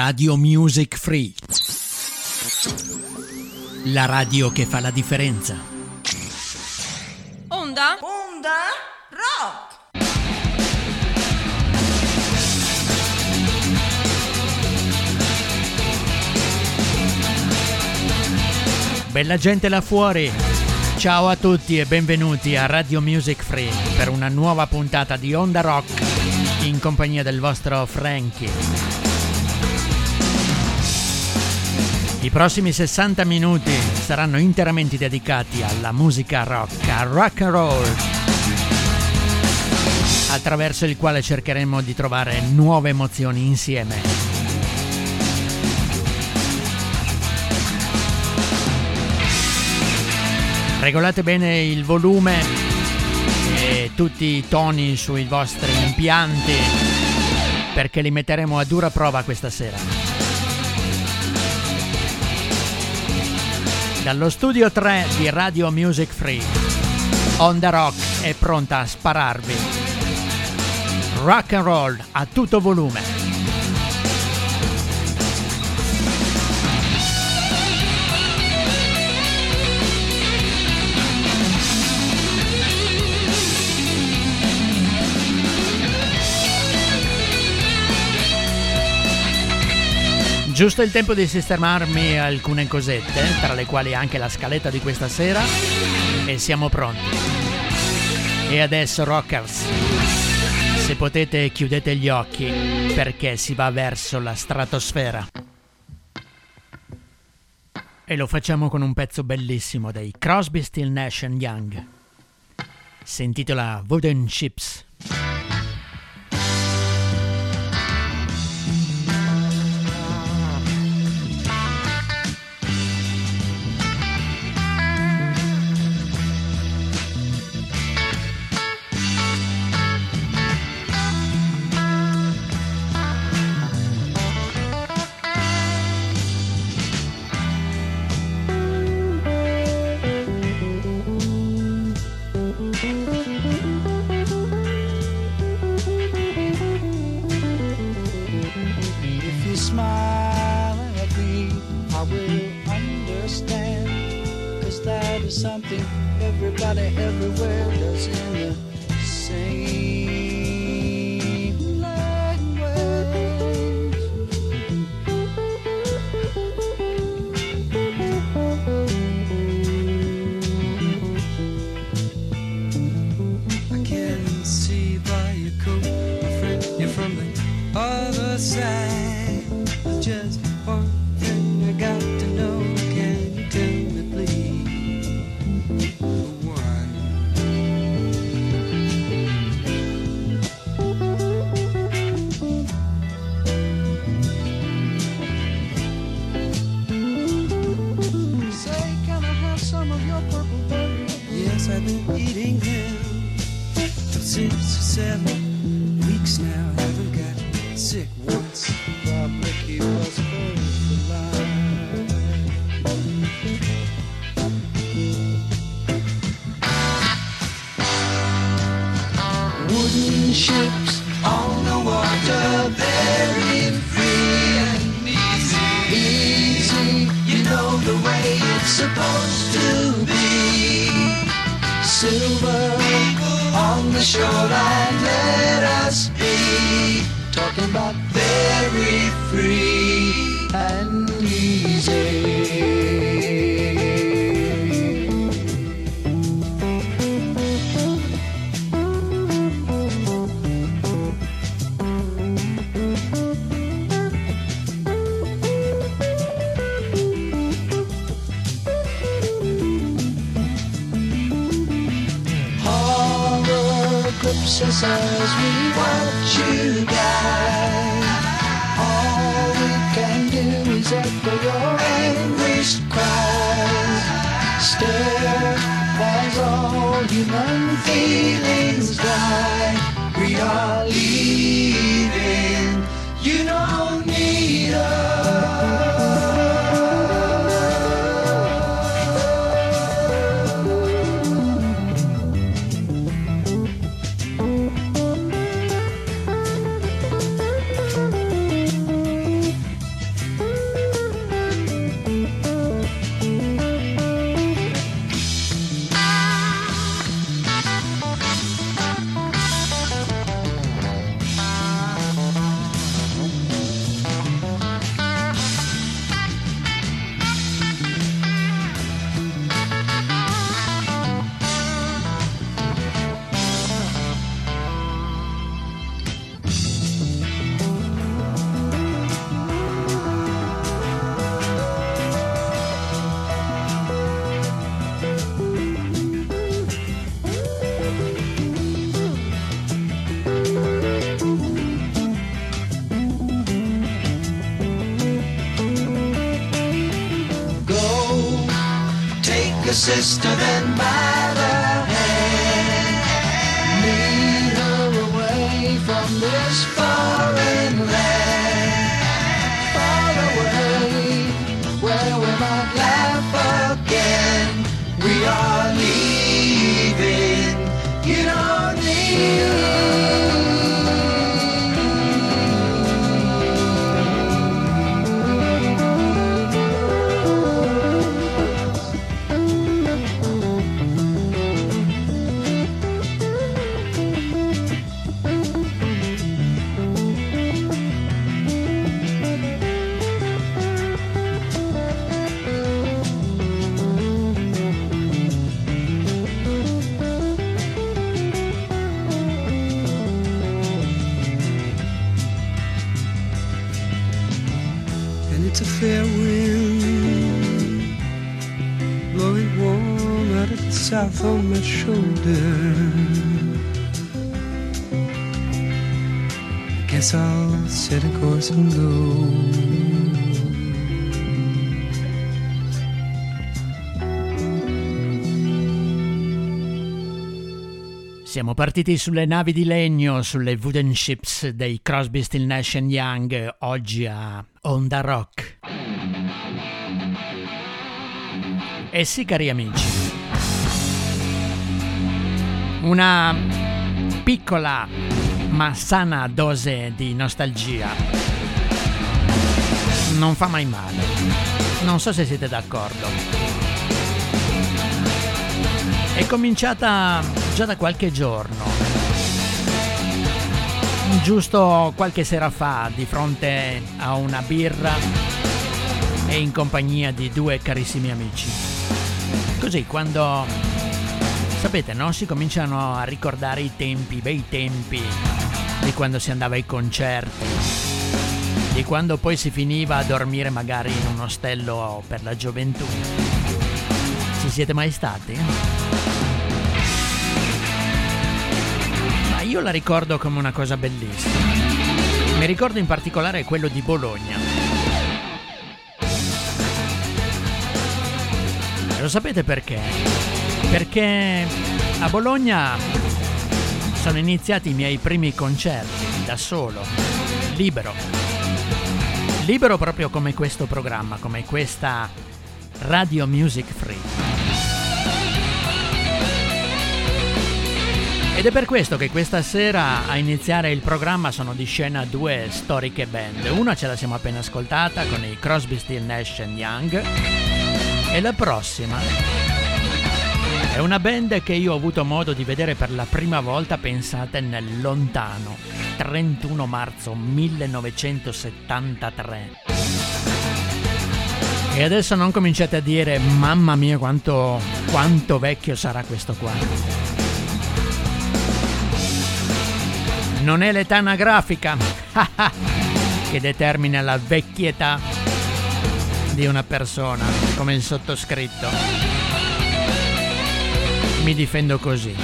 Radio Music Free. La radio che fa la differenza. Onda? Onda rock. Bella gente là fuori. Ciao a tutti e benvenuti a Radio Music Free per una nuova puntata di Onda Rock in compagnia del vostro Frankie. I prossimi 60 minuti saranno interamente dedicati alla musica rock, al rock and roll, attraverso il quale cercheremo di trovare nuove emozioni insieme. Regolate bene il volume e tutti i toni sui vostri impianti perché li metteremo a dura prova questa sera. Dallo studio 3 di Radio Music Free, Onda Rock è pronta a spararvi. Rock and roll a tutto volume. Giusto il tempo di sistemarmi alcune cosette, tra le quali anche la scaletta di questa sera, e siamo pronti. E adesso, rockers, se potete chiudete gli occhi perché si va verso la stratosfera. E lo facciamo con un pezzo bellissimo dei Crosby, Still Nash Young. Si intitola Wooden Chips. supposed to be. Silver on the shoreline, let us be. Talking about very free and says sister, on my shoulder. Guess I'll set a course and go. Siamo partiti sulle navi di legno, sulle wooden ships dei Crosby, Still Nash Young, oggi a Onda Rock. E sì, cari amici, una piccola ma sana dose di nostalgia non fa mai male. Non so se siete d'accordo. È cominciata già da qualche giorno, giusto qualche sera fa, di fronte a una birra e in compagnia di due carissimi amici. Così quando, sapete, no? Si cominciano a ricordare i tempi, i bei tempi di quando si andava ai concerti, di quando poi si finiva a dormire magari in un ostello per la gioventù. Ci siete mai stati? Ma io la ricordo come una cosa bellissima. Mi ricordo in particolare quello di Bologna. Lo sapete perché? Perché a Bologna sono iniziati i miei primi concerti da solo, libero. Libero proprio come questo programma, come questa Radio Music Free. Ed è per questo che questa sera a iniziare il programma sono di scena due storiche band. Una ce la siamo appena ascoltata con i Crosby, Still Nash Young e la prossima è una band che io ho avuto modo di vedere per la prima volta, pensate, nel lontano 31 marzo 1973. E adesso non cominciate a dire, mamma mia quanto, quanto vecchio sarà questo qua. Non è l'età anagrafica che determina la vecchietà di una persona, come il sottoscritto. Mi difendo così.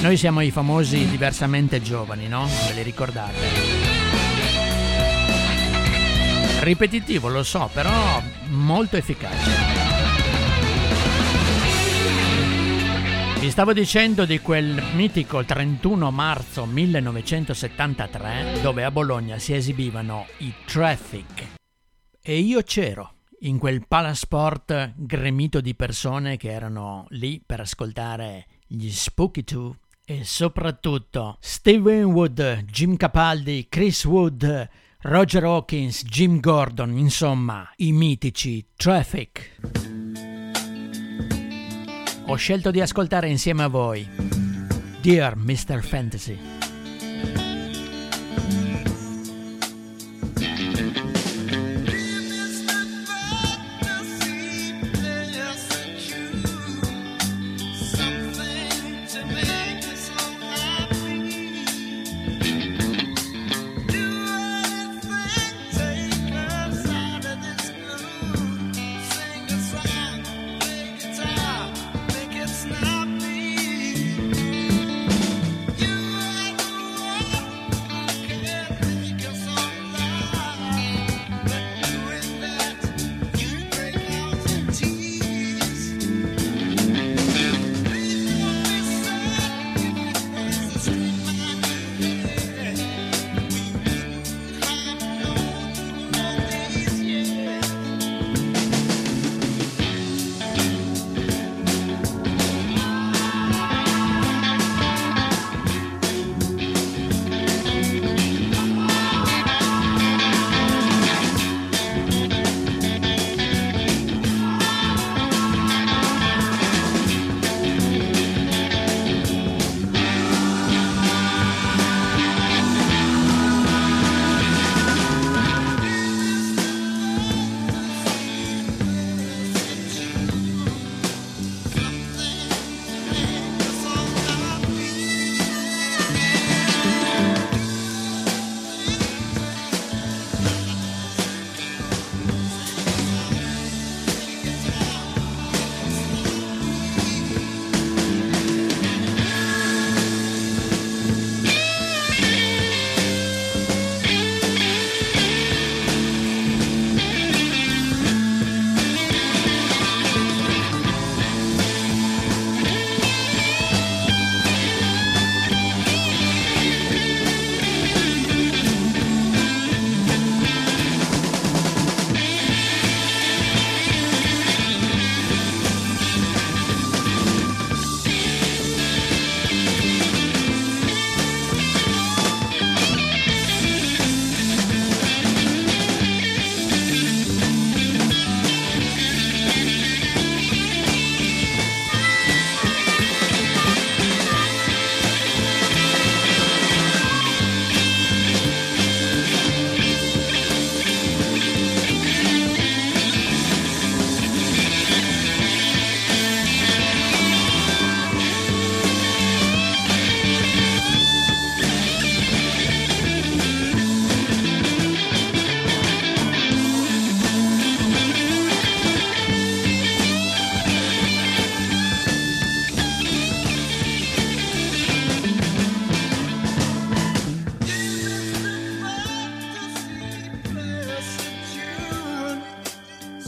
Noi siamo i famosi diversamente giovani, no? Ve li ricordate? Ripetitivo, lo so, però molto efficace. Vi stavo dicendo di quel mitico 31 marzo 1973 dove a Bologna si esibivano i Traffic. E io c'ero in quel palasport gremito di persone che erano lì per ascoltare gli Spooky 2 e soprattutto Steven Wood, Jim Capaldi, Chris Wood, Roger Hawkins, Jim Gordon, insomma, i mitici Traffic. Ho scelto di ascoltare insieme a voi Dear Mr. Fantasy.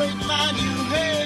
straight line you had.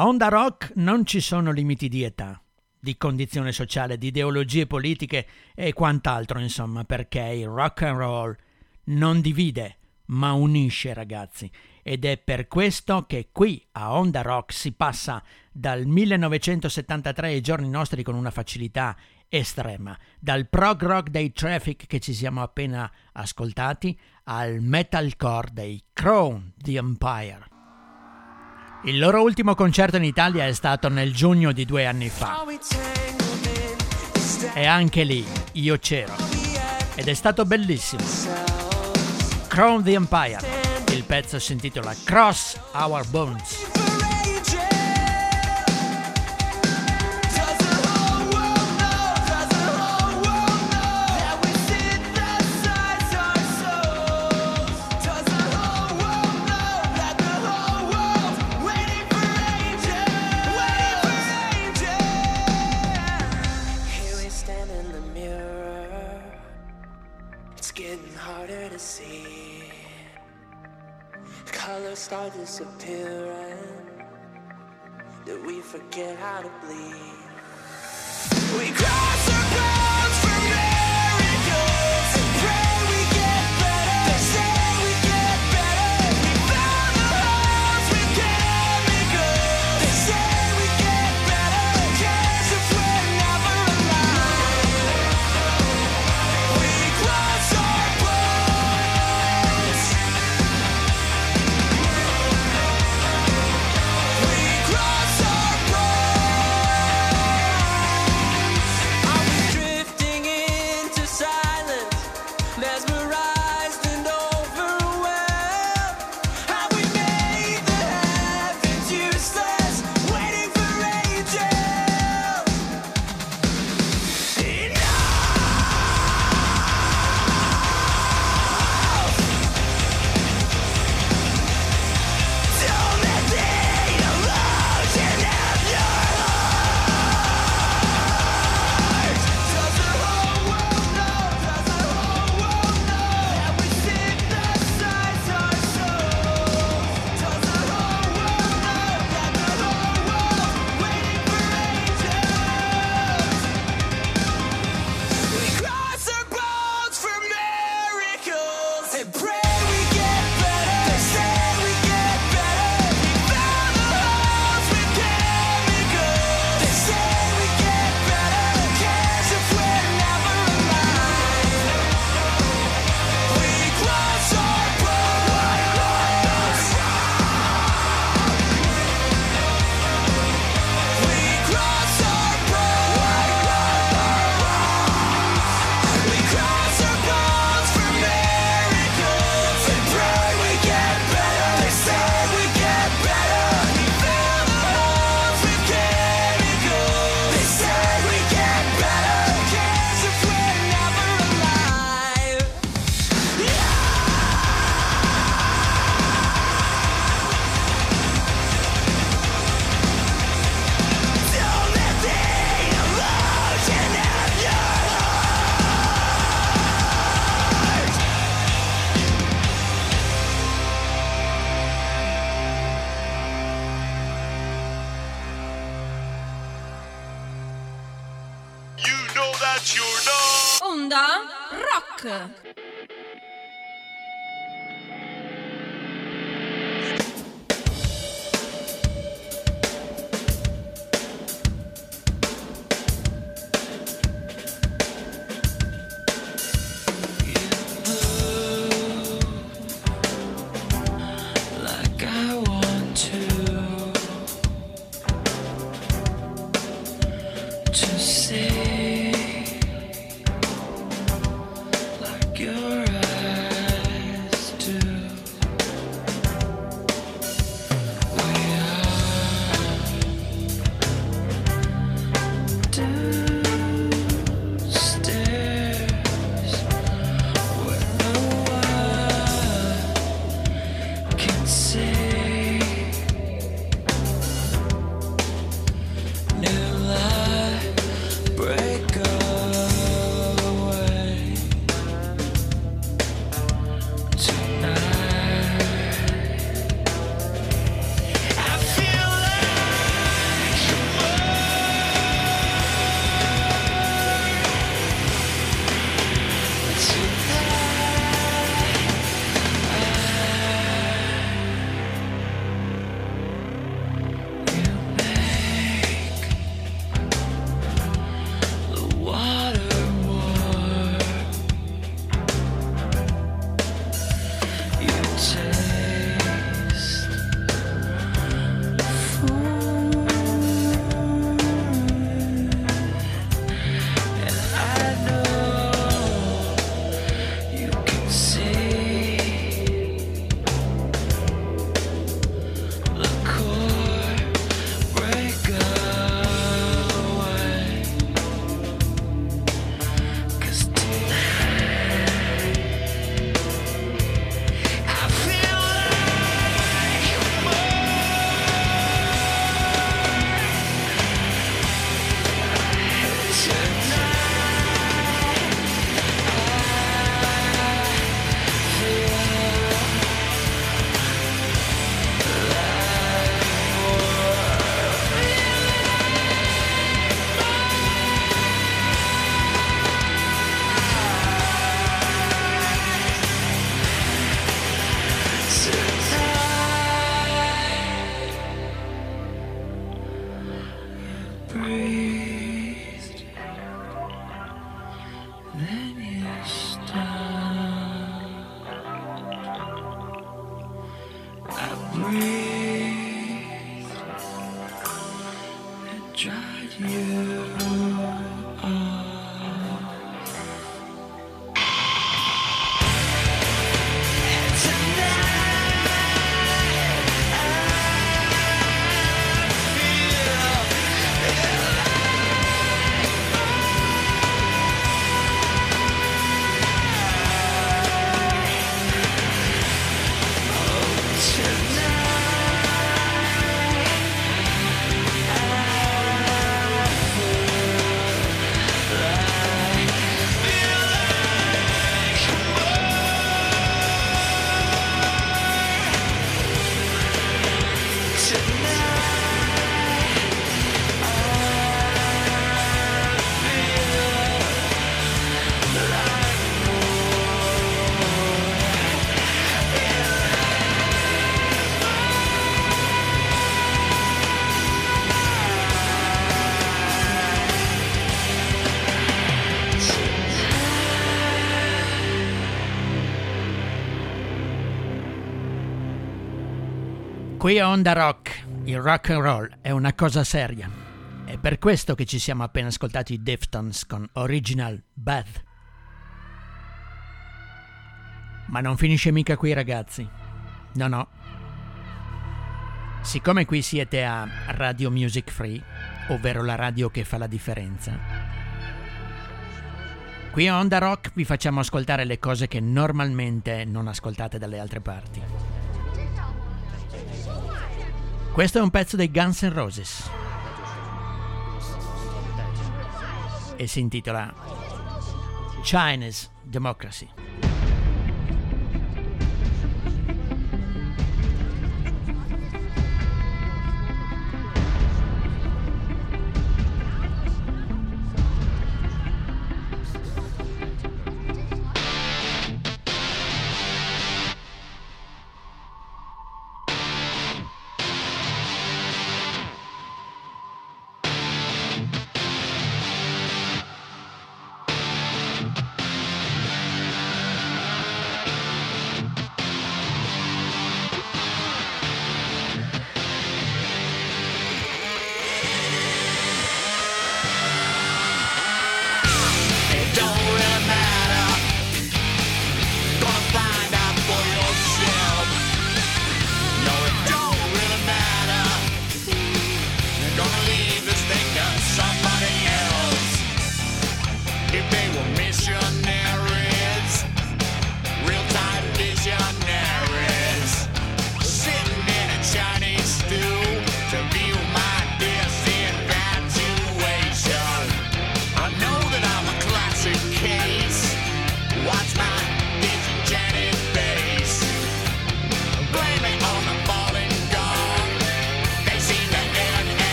A Onda Rock non ci sono limiti di età, di condizione sociale, di ideologie politiche e quant'altro, insomma, perché il rock and roll non divide, ma unisce ragazzi. Ed è per questo che qui a Onda Rock si passa dal 1973 ai giorni nostri con una facilità estrema, dal prog rock dei Traffic che ci siamo appena ascoltati al metalcore dei Crown the Empire. Il loro ultimo concerto in Italia è stato nel giugno di due anni fa. E anche lì io c'ero. Ed è stato bellissimo. Crown the Empire. Il pezzo si intitola Cross Our Bones. Colors start disappearing. That we forget how to bleed. We cross Rock. Qui a Onda Rock, il rock and roll è una cosa seria. È per questo che ci siamo appena ascoltati i Deftones con Original Bad. Ma non finisce mica qui ragazzi. No no. Siccome qui siete a Radio Music Free, ovvero la radio che fa la differenza, qui a Onda Rock vi facciamo ascoltare le cose che normalmente non ascoltate dalle altre parti. Questo è un pezzo dei Guns N' Roses e si intitola Chinese Democracy.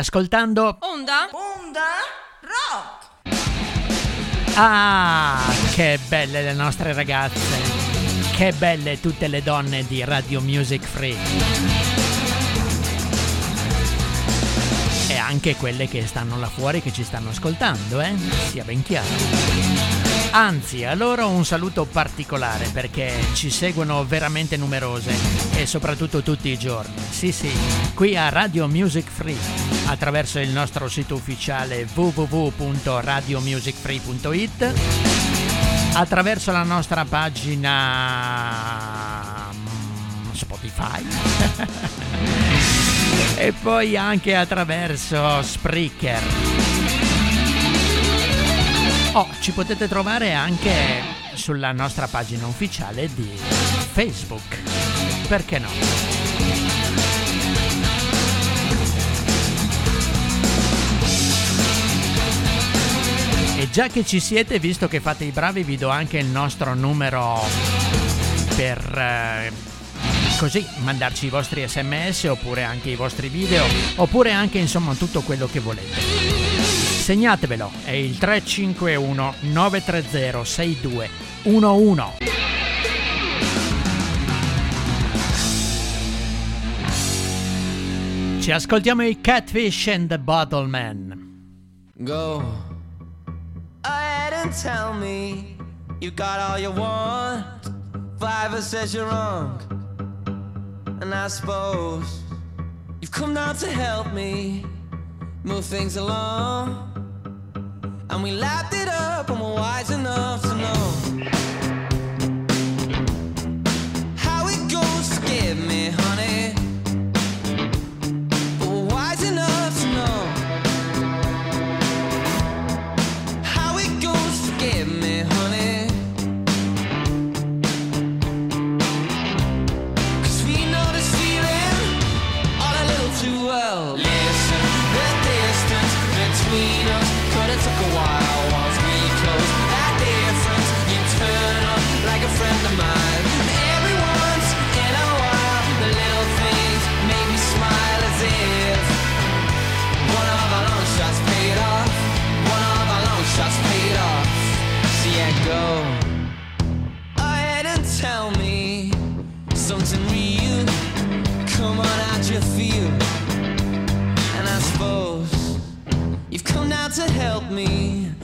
Ascoltando? Onda? Onda Rock. Ah, che belle le nostre ragazze! Che belle tutte le donne di Radio Music Free! E anche quelle che stanno là fuori che ci stanno ascoltando, eh? Sia ben chiaro. Anzi, a loro un saluto particolare perché ci seguono veramente numerose e soprattutto tutti i giorni. Sì, sì, qui a Radio Music Free attraverso il nostro sito ufficiale www.radiomusicfree.it attraverso la nostra pagina mm, Spotify e poi anche attraverso Spreaker. Oh, ci potete trovare anche sulla nostra pagina ufficiale di Facebook. Perché no? E già che ci siete, visto che fate i bravi, vi do anche il nostro numero per eh, così mandarci i vostri sms oppure anche i vostri video oppure anche insomma tutto quello che volete. Segnatevelo, è il 351 930 6211. Ci ascoltiamo i Catfish and the Bottleman. Go ahead and tell me you got all you want. Fiverr says you're wrong. And I suppose you've come down to help me move things along. And we lapped it up and we're wise enough to know how it goes. Forgive me, to help me.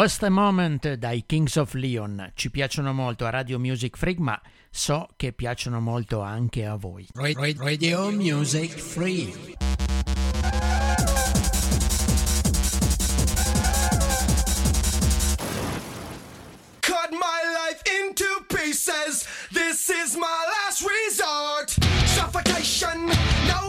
What's the Moment dai Kings of Leon. Ci piacciono molto a Radio Music Freak, ma so che piacciono molto anche a voi. Radio, Radio Music Freak. This is my last resort. Suffocation. No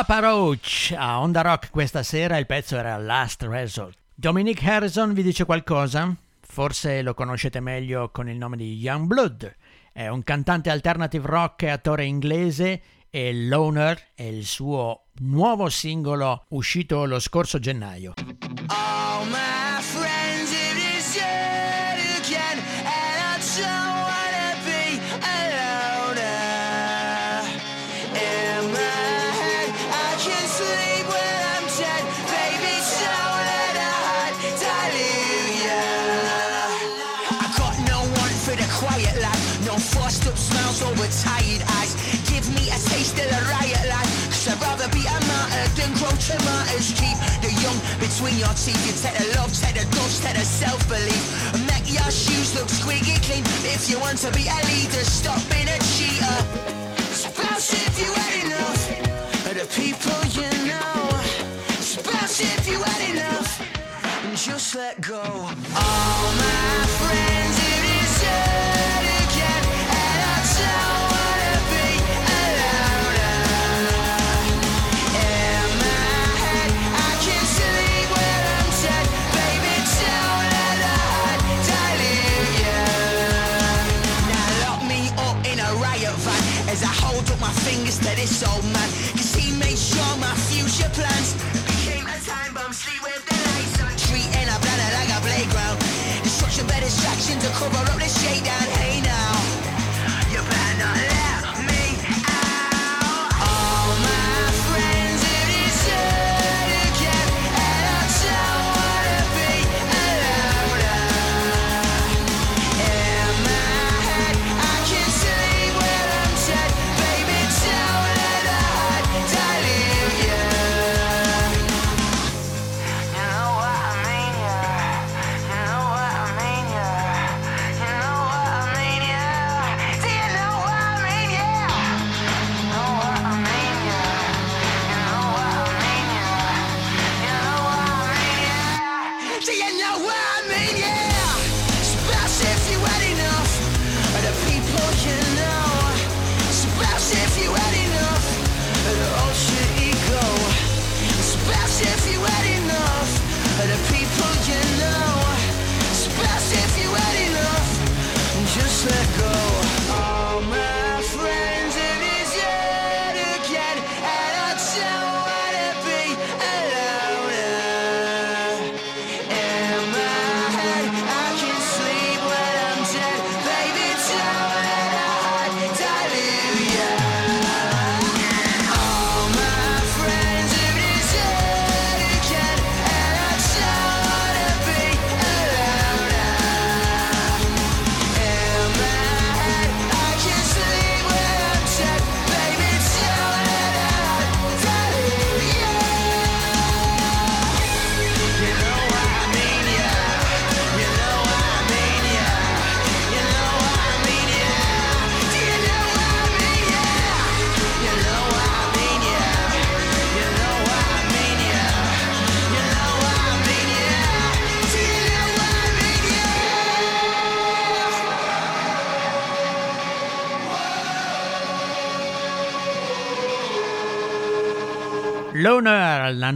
Papa Roach a Onda Rock questa sera, il pezzo era Last Resort. Dominic Harrison vi dice qualcosa? Forse lo conoscete meglio con il nome di Young Blood. È un cantante alternative rock e attore inglese e Loner è il suo nuovo singolo uscito lo scorso gennaio. Oh, the martyrs keep the young between your teeth. You take the love, take the dubs, take the self-belief. Make your shoes look squeaky clean. If you want to be a leader, stop being a cheater. Spouse if you had enough of the people you know. Spouse if you had enough, just let go. All my to cover up the shade and hate.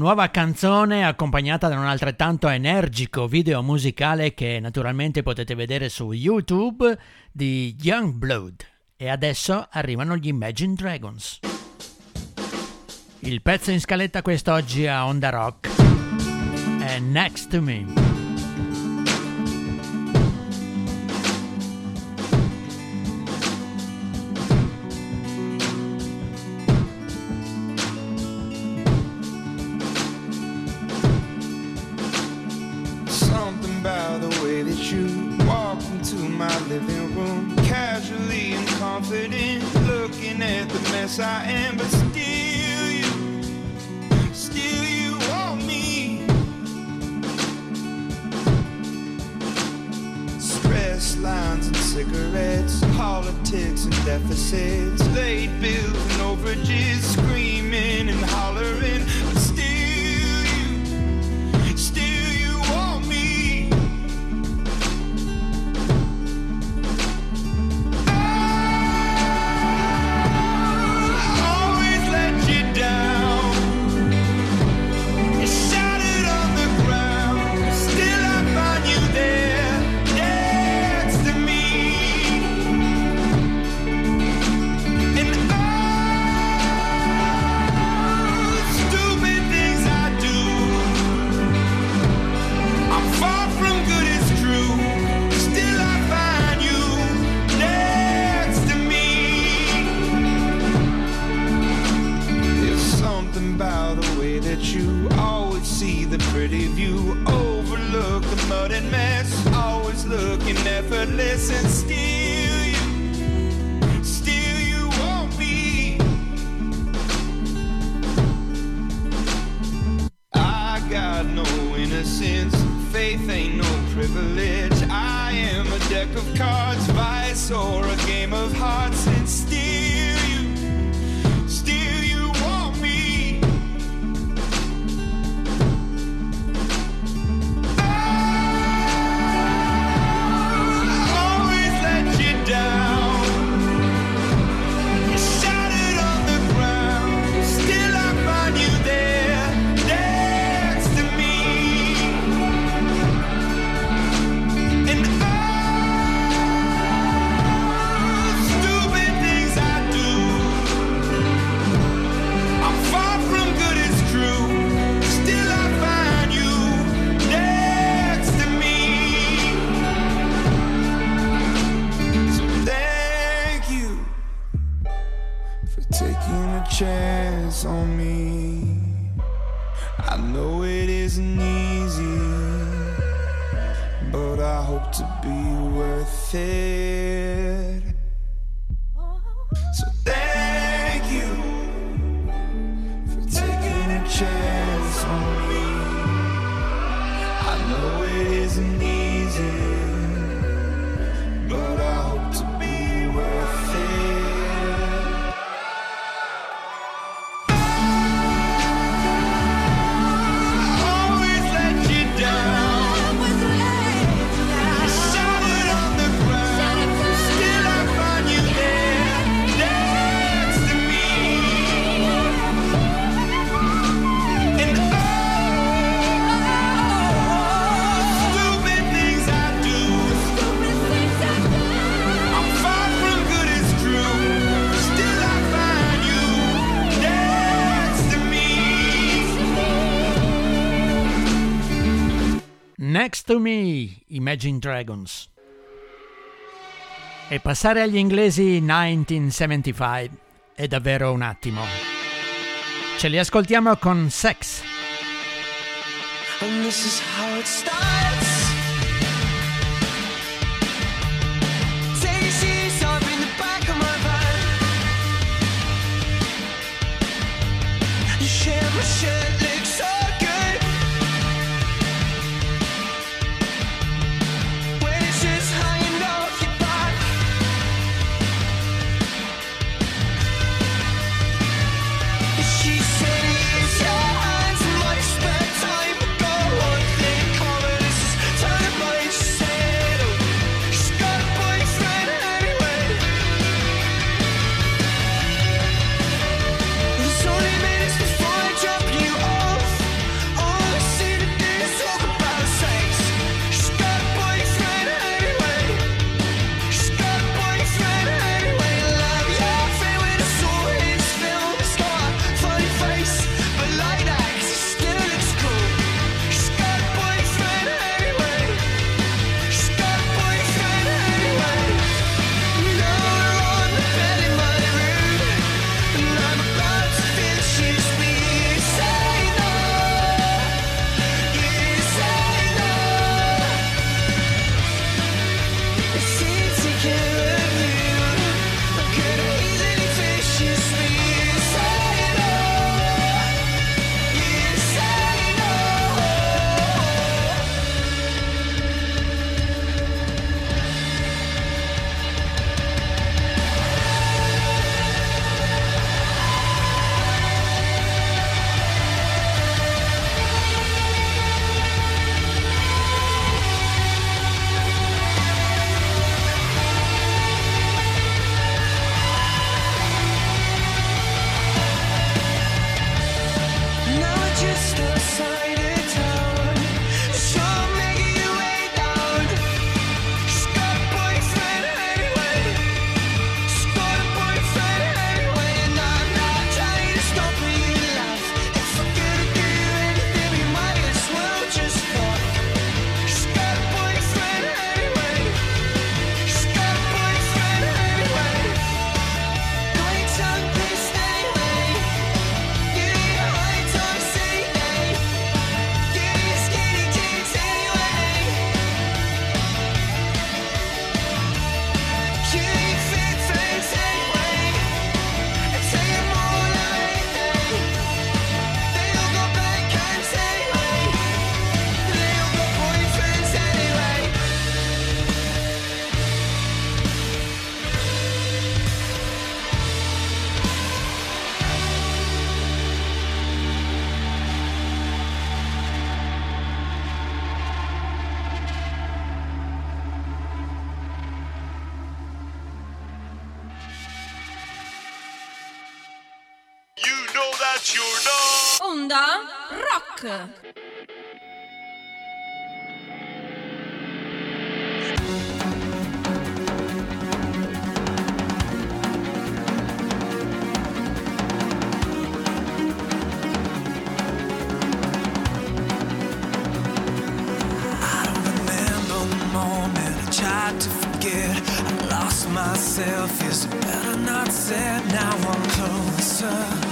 nuova canzone accompagnata da un altrettanto energico video musicale che naturalmente potete vedere su YouTube di Youngblood. E adesso arrivano gli Imagine Dragons. Il pezzo in scaletta quest'oggi a Onda Rock è Next to Me. opposites. They built build no. to Me, Imagine Dragons. E passare agli inglesi 1975 è davvero un attimo. Ce li ascoltiamo con Sex. And this is how it starts. water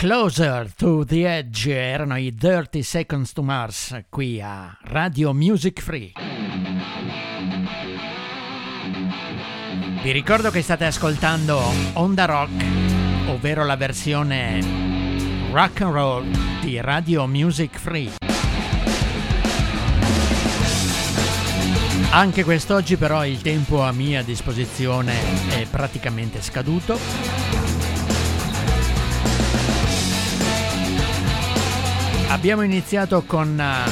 Closer to the Edge erano i 30 Seconds to Mars qui a Radio Music Free. Vi ricordo che state ascoltando Onda Rock, ovvero la versione rock and roll di Radio Music Free. Anche quest'oggi però il tempo a mia disposizione è praticamente scaduto Abbiamo iniziato con uh,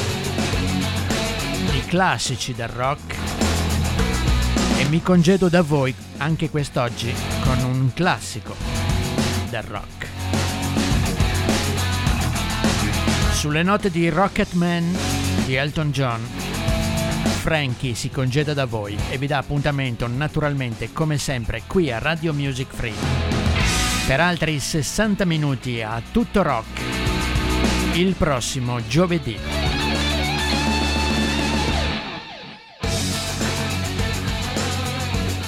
i classici del rock. E mi congedo da voi anche quest'oggi con un classico del rock. Sulle note di Rocket Man di Elton John, Frankie si congeda da voi e vi dà appuntamento naturalmente come sempre qui a Radio Music Free. Per altri 60 minuti a tutto rock il prossimo giovedì.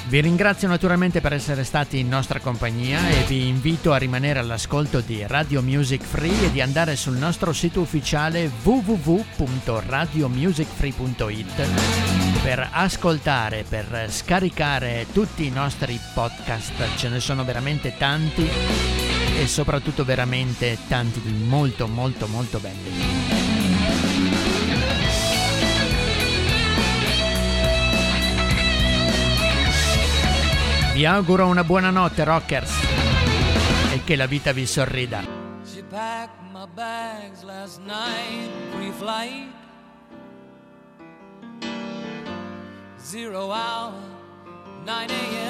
Vi ringrazio naturalmente per essere stati in nostra compagnia e vi invito a rimanere all'ascolto di Radio Music Free e di andare sul nostro sito ufficiale www.radiomusicfree.it per ascoltare, per scaricare tutti i nostri podcast. Ce ne sono veramente tanti e soprattutto veramente tanti di molto molto molto belli. Vi auguro una buona notte rockers e che la vita vi sorrida. She packed my bags last night, pre-flight. Zero hour, 9 a.m.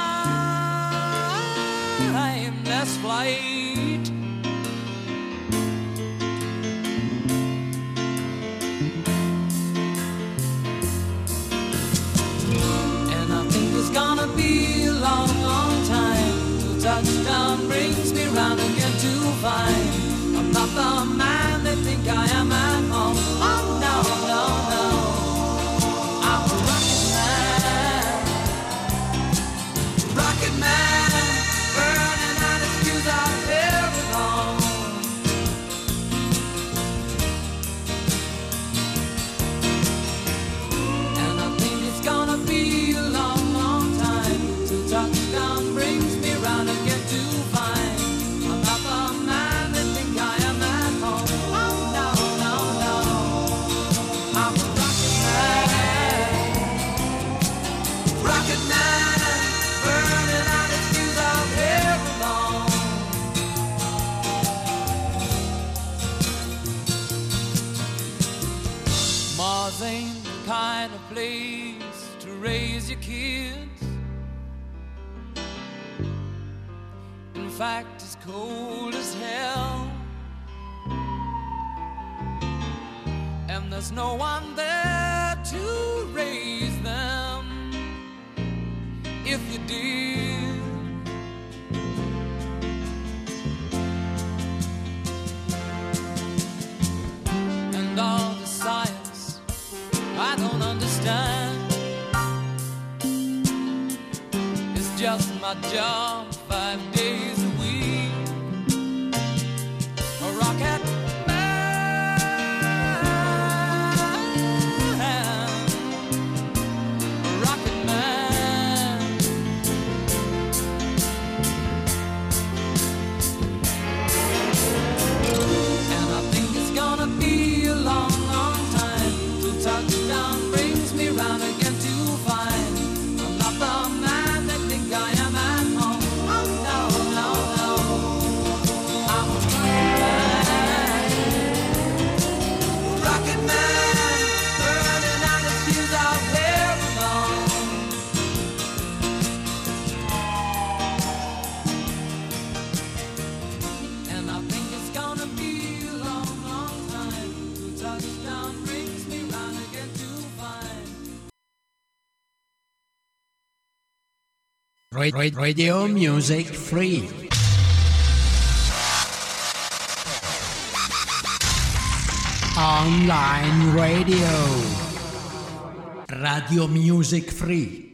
I fact, is cold as hell. And there's no one there to raise them. If you did, and all the science I don't understand. It's just my job Radio Music Free. Online Radio. Radio Music Free.